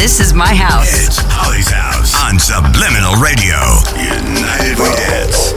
This is my house. It's Holly's house on Subliminal Radio. United We Dance.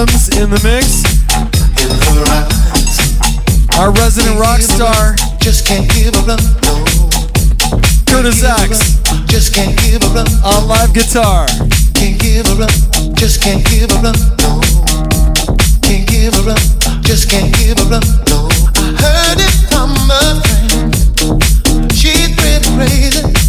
Adams in the mix. In her eyes. Our resident rock star. Just can't give up. No. Just can't give. On live guitar. Can't give up. Just can't give up. No. Can't give up. Just can't give up. No. I heard it from a friend. She's pretty crazy.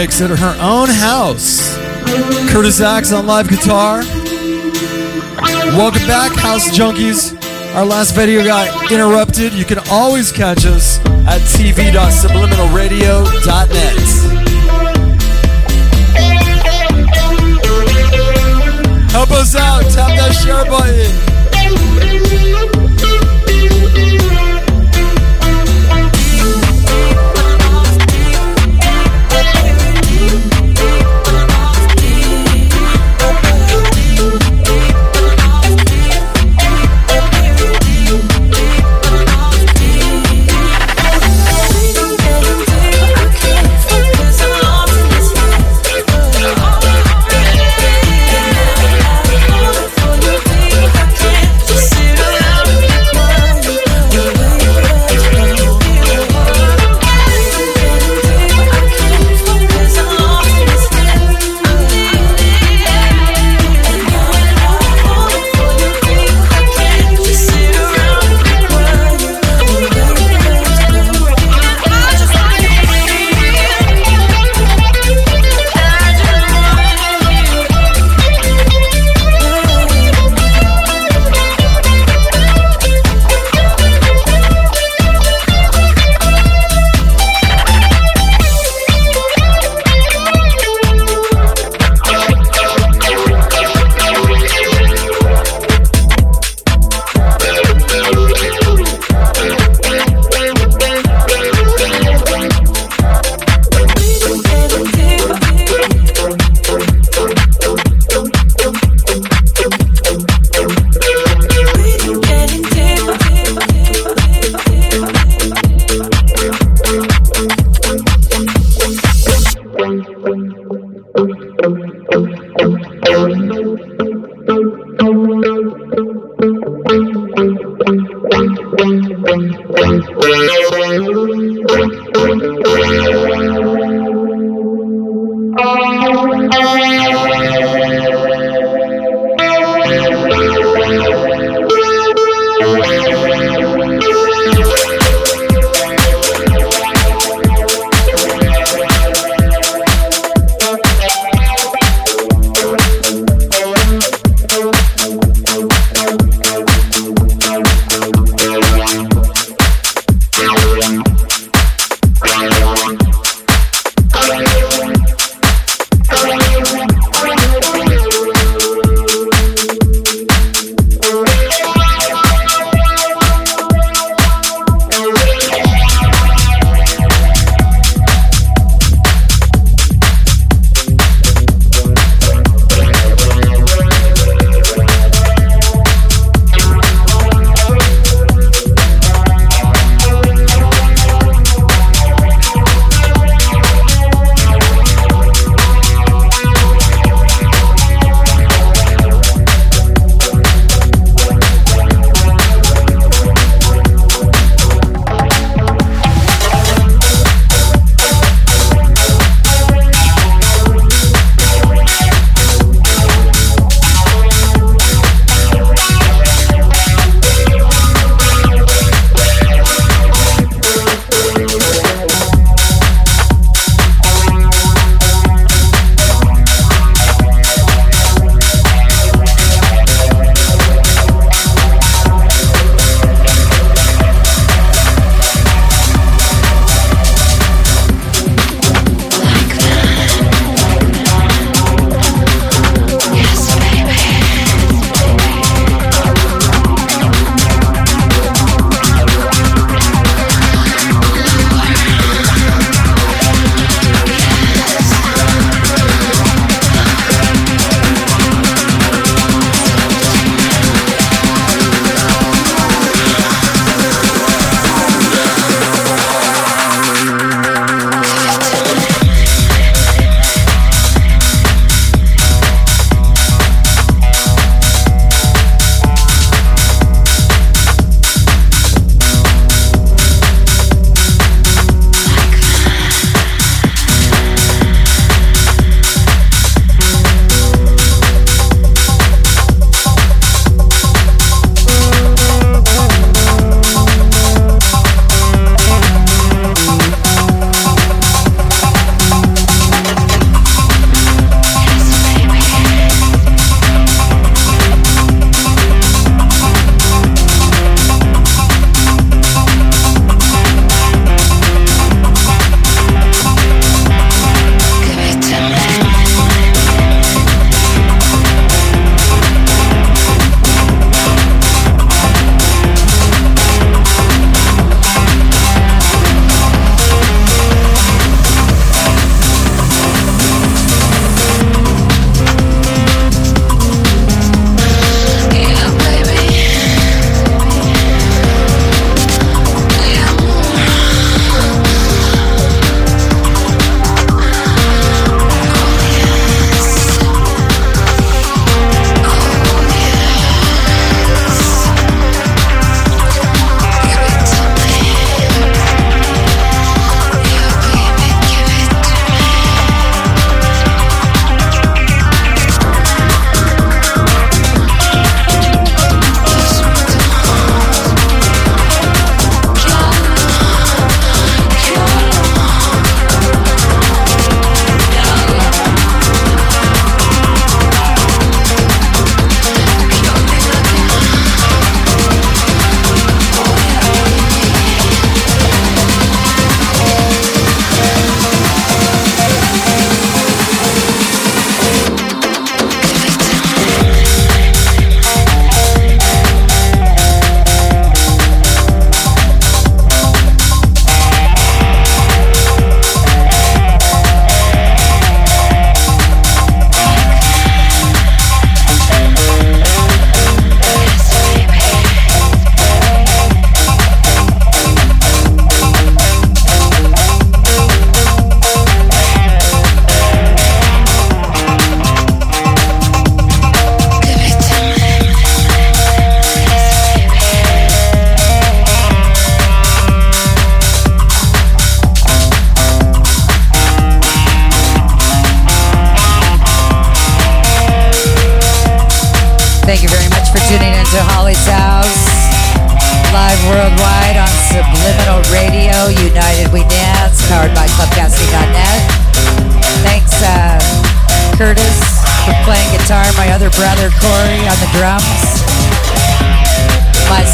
mix at her own house. Kurtis Acks on live guitar. Welcome back, House Junkies. Our last video got interrupted. You can always catch us at tv.subliminalradio.net. Help us out. Tap that share button.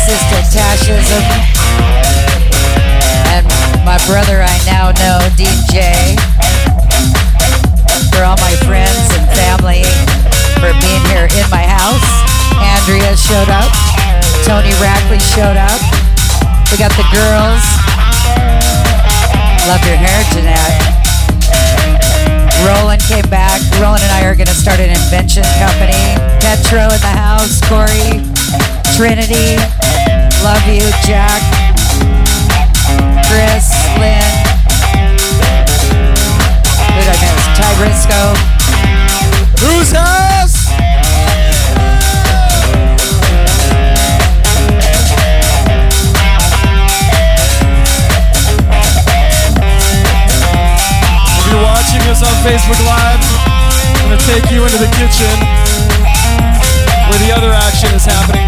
Sister, Tashizm. And my brother, I now know, DJ. For all my friends and family for being here in my house. Andrea showed up. Tony Rackley showed up. We got the girls. Love your hair tonight. Roland came back. Roland and I are going to start an invention company. Petro in the house. Corey. Trinity. Love you, Jack. Chris. Lynn. Who did I miss? Ty Briscoe. Whose house? If you're watching us on Facebook Live, I'm going to take you into the kitchen where the other action is happening.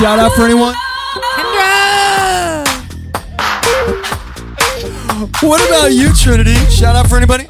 shout out for anyone? Kendra! What about you, Trinity? Shout out for anybody?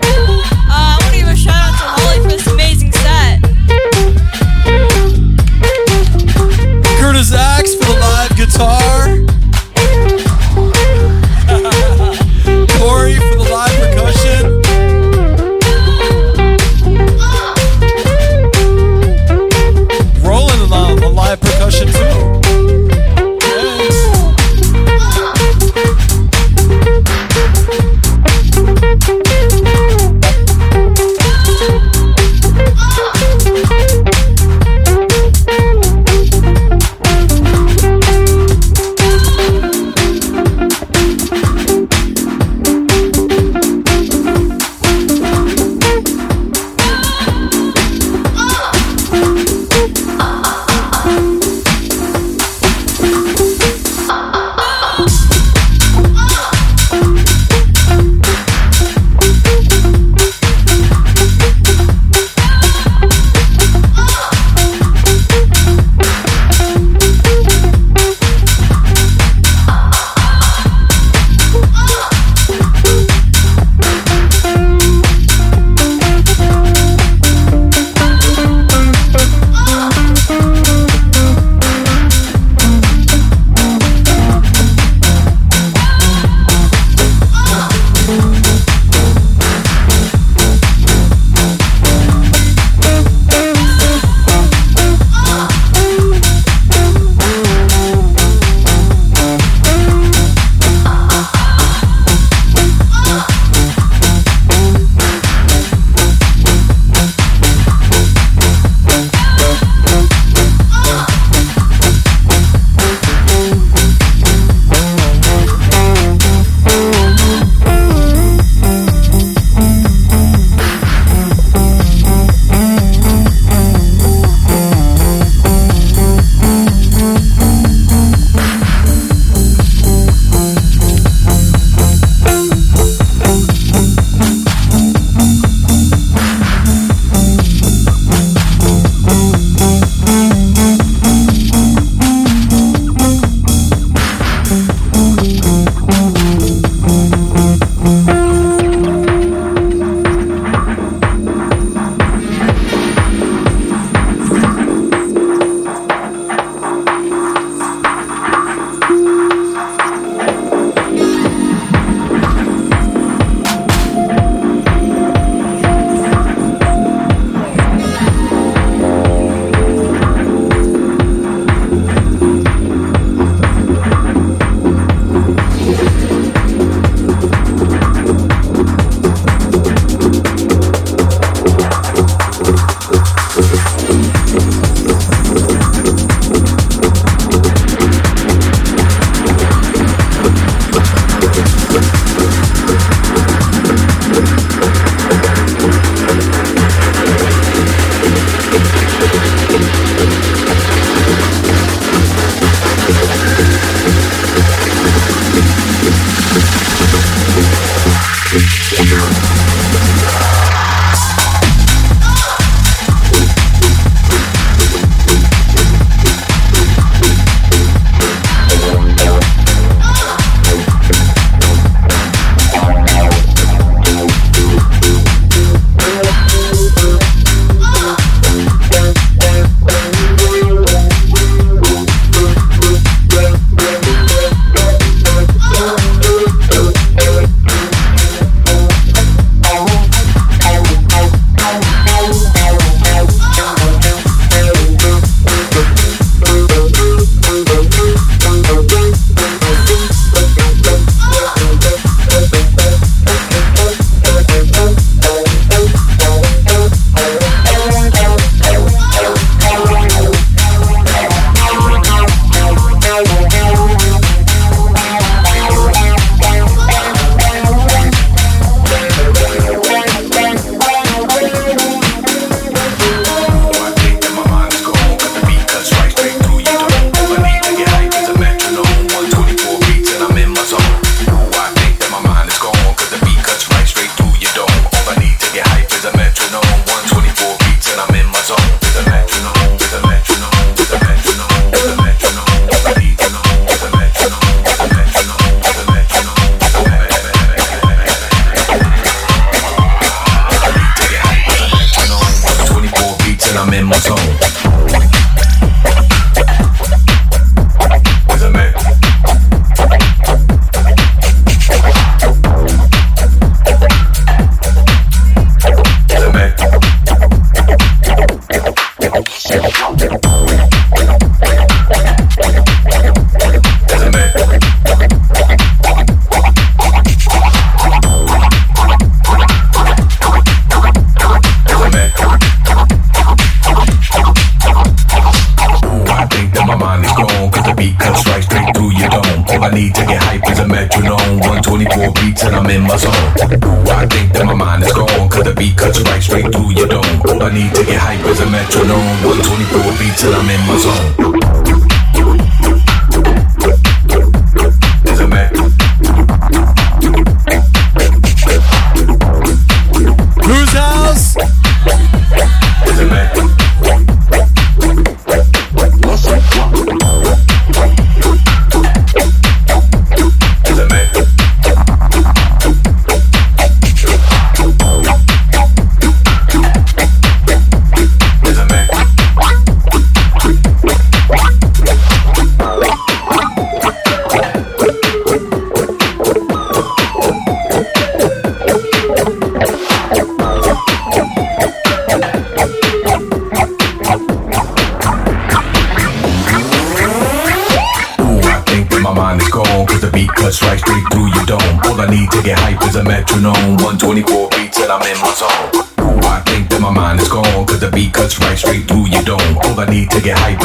Turn on what 24 beat till I'm in my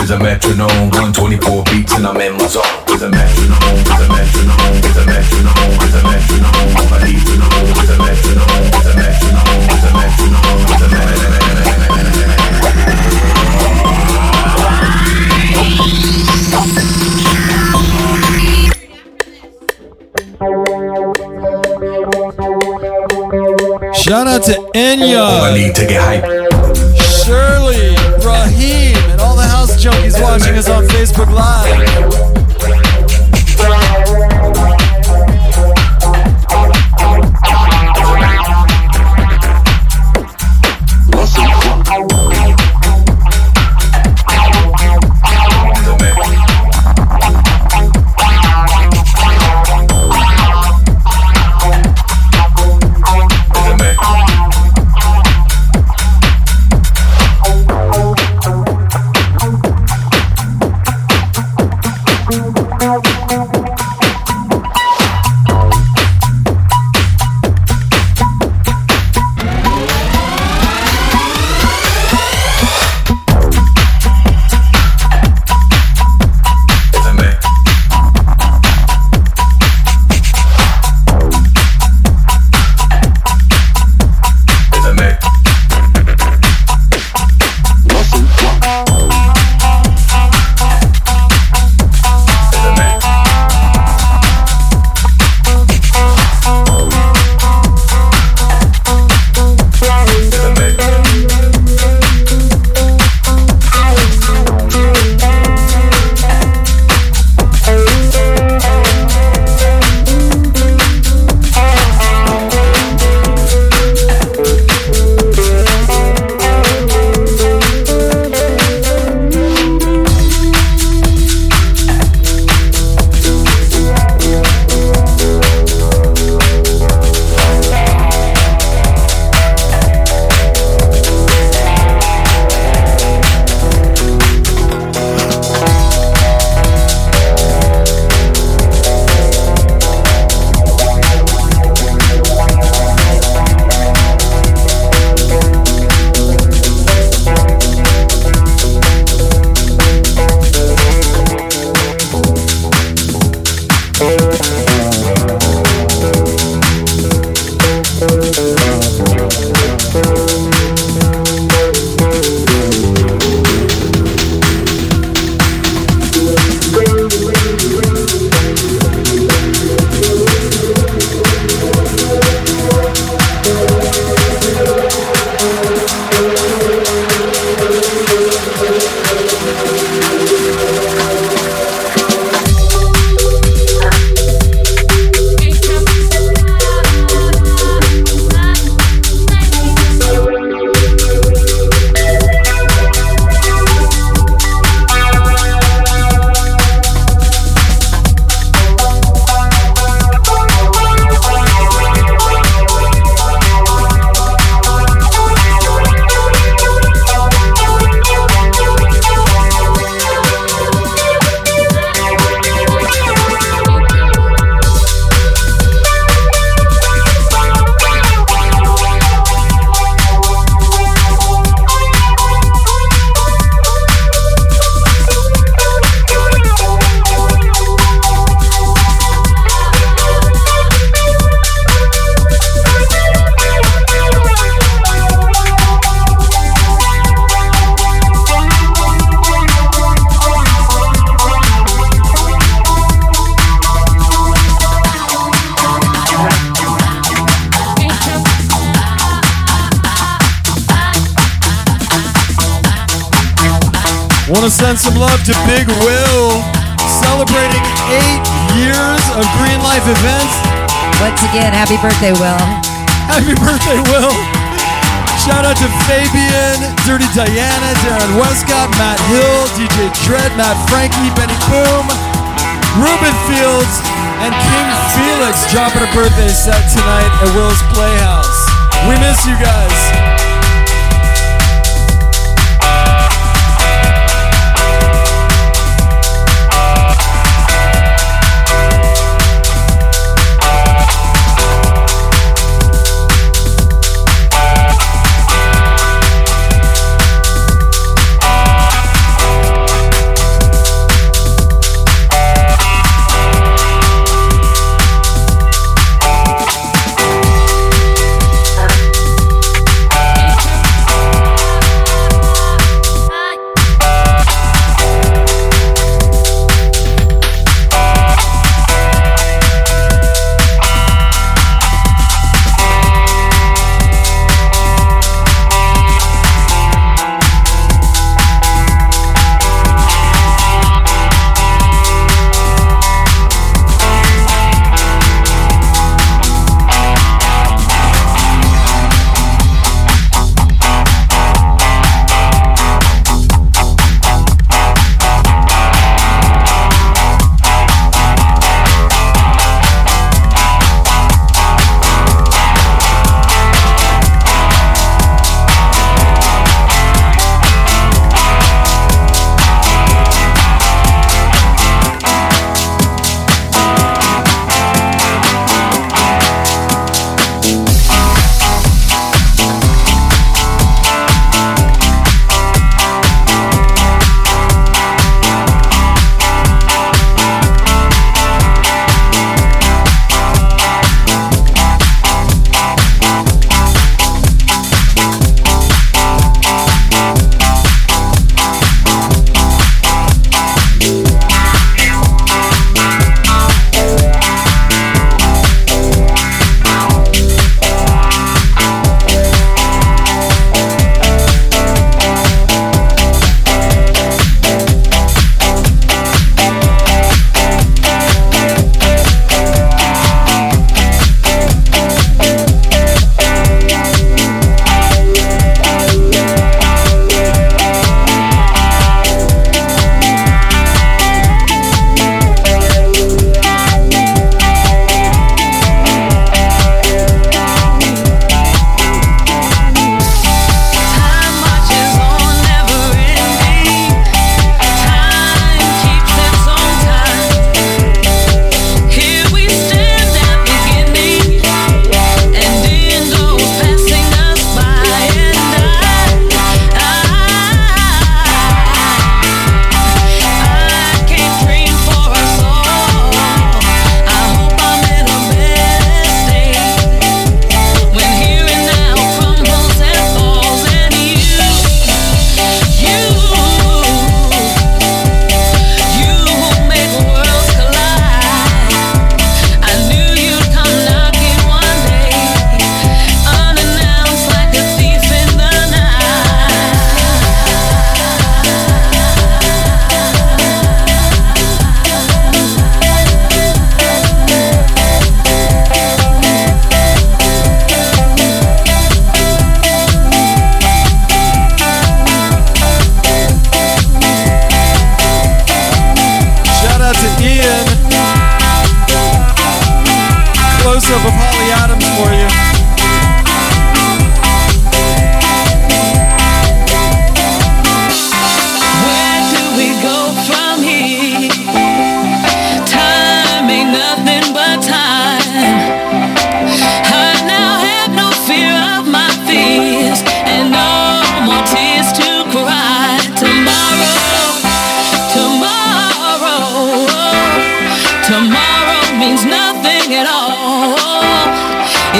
with a metronome, 124 beats and I'm in my zone. With a metronome, with a metronome, with a metronome, with a metronome, with a metronome, with a metronome, with a metronome, with a metronome, with a metronome. Shout out to Enya. I need to get hyped. Watching us on Facebook Live. Matt Hill, DJ Dread, Matt Frankie, Benny Boom, Ruben Fields, and King Felix dropping a birthday set tonight at Will's Playhouse. We miss you guys.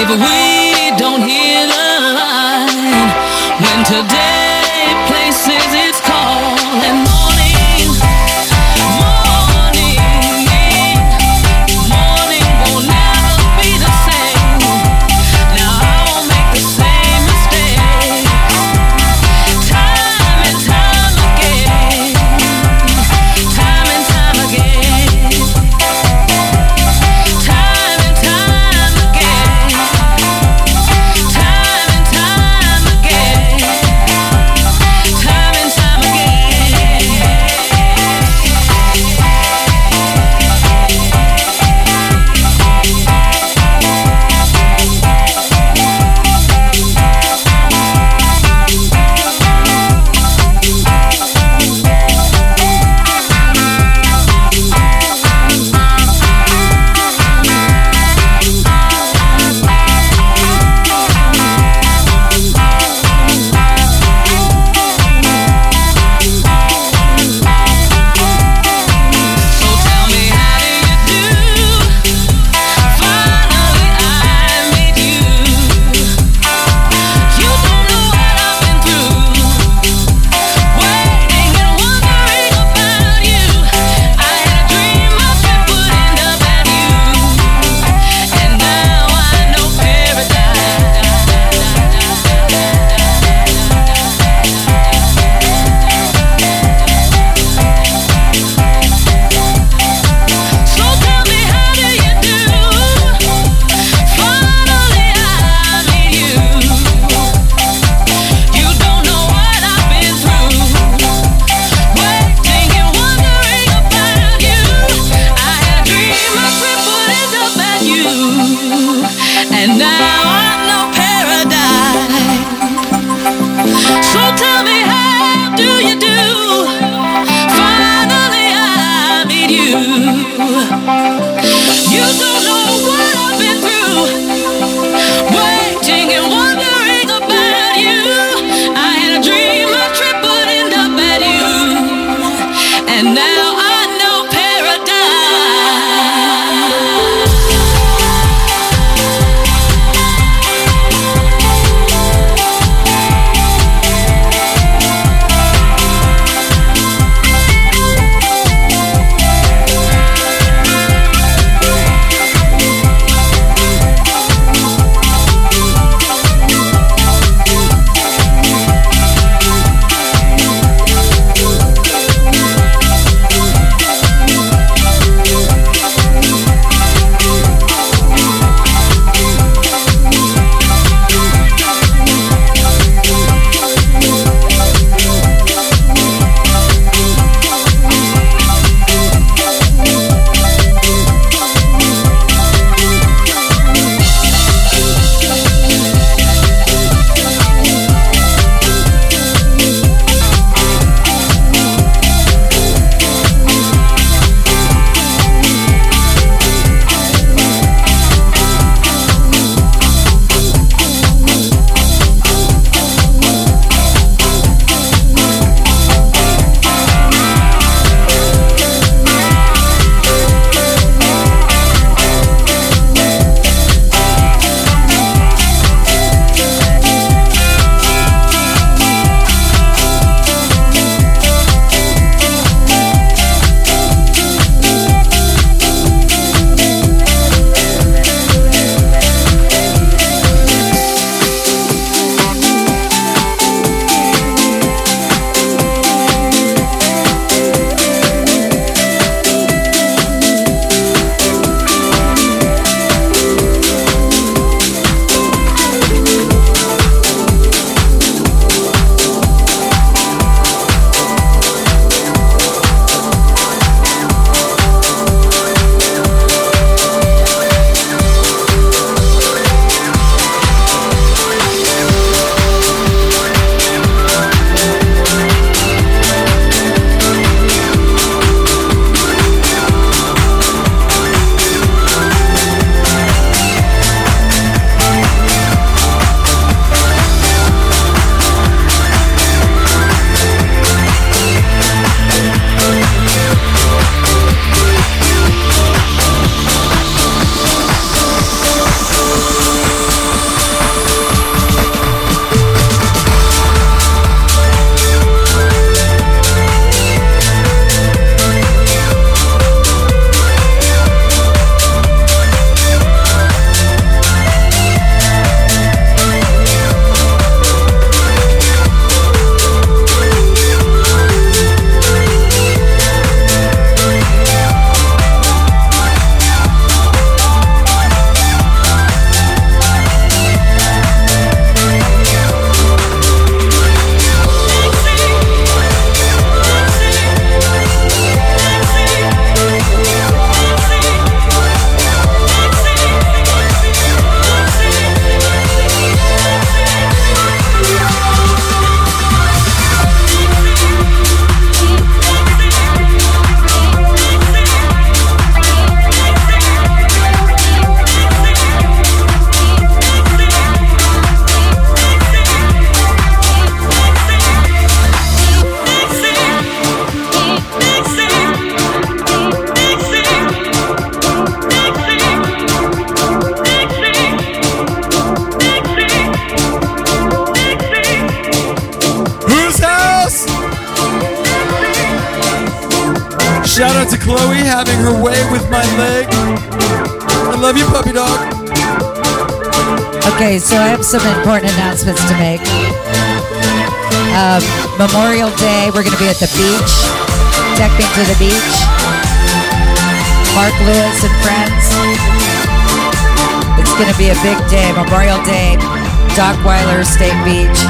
if we don't hear the line when today some important announcements to make. Um, Memorial Day, we're going to be at the beach, decking to the beach. Mark Lewis and friends. It's going to be a big day. Memorial Day, Dockweiler State Beach.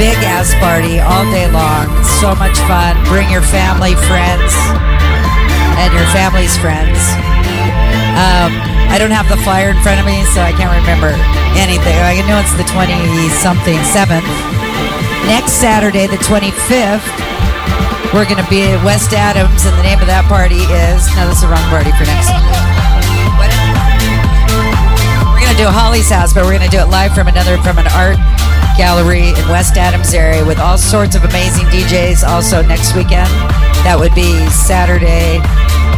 Big ass party all day long. So much fun. Bring your family, friends, and your family's friends. Um, I don't have the flyer in front of me, so I can't remember anything. I know it's the 20 something, 7th. Next Saturday, the 25th, We're going to be at West Adams, and the name of that party is. No, that's the wrong party for next. We're going to do Holly's house, but we're going to do it live from another from an art gallery in West Adams area with all sorts of amazing DJs. Also next weekend, that would be Saturday,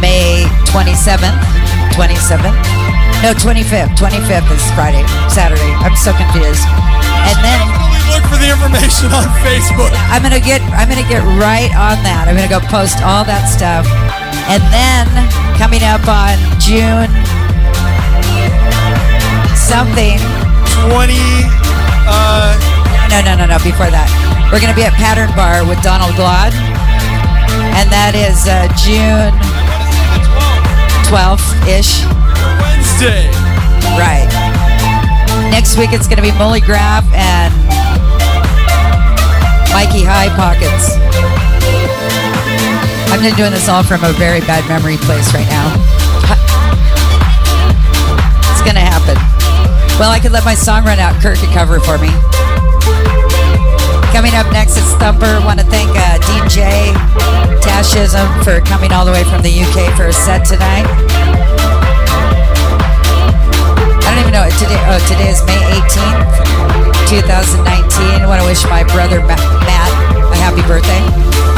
May 27th. 27th. No, 25th. 25th is Friday. Saturday. I'm so confused. And then look for the information on Facebook. I'm gonna get I'm gonna get right on that. I'm gonna go post all that stuff. And then coming up on June something. 20. Uh, No, no, no, no. Before that, we're gonna be at Pattern Bar with Donald Glaude, and that is uh, June 12th ish. Wednesday. Right. Next week it's gonna be Molly Graff and Mikey High Pockets. I'm just doing this all from a very bad memory place right now. It's gonna happen. Well, I could let my song run out. Kurt could cover it for me. Coming up next is Thumper. Want to thank uh, DJ Tashizm for coming all the way from the UK for a set tonight. Know today. Oh, today is May 18th, 2019. I want to wish my brother Ma- Matt a happy birthday.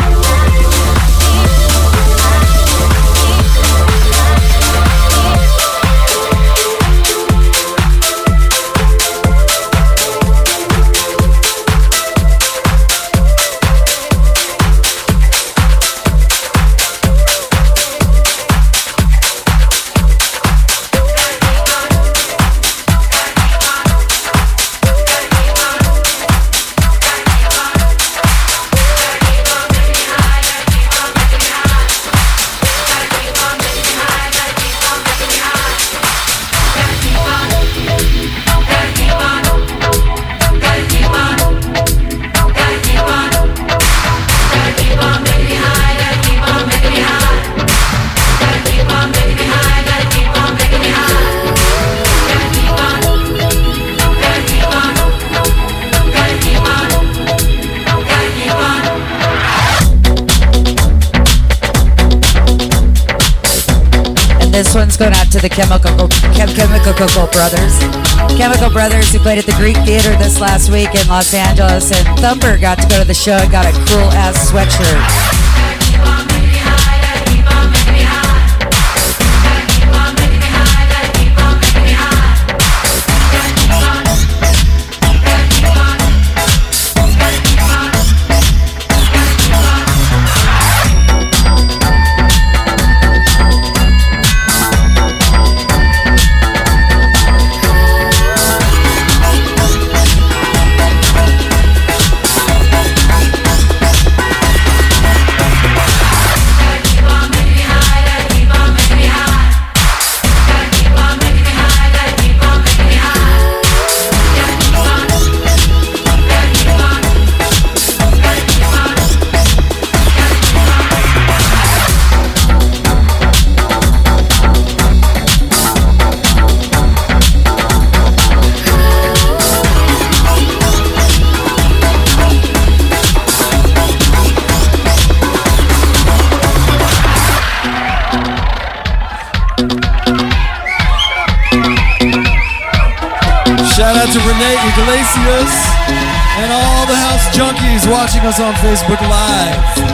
Going out to the Chemical Chem, Chemical Brothers. Chemical Brothers who played at the Greek Theater this last week in Los Angeles, and Thumper got to go to the show and got a cool ass sweatshirt. Out to Renee Iglesias and all the house junkies watching us on Facebook Live.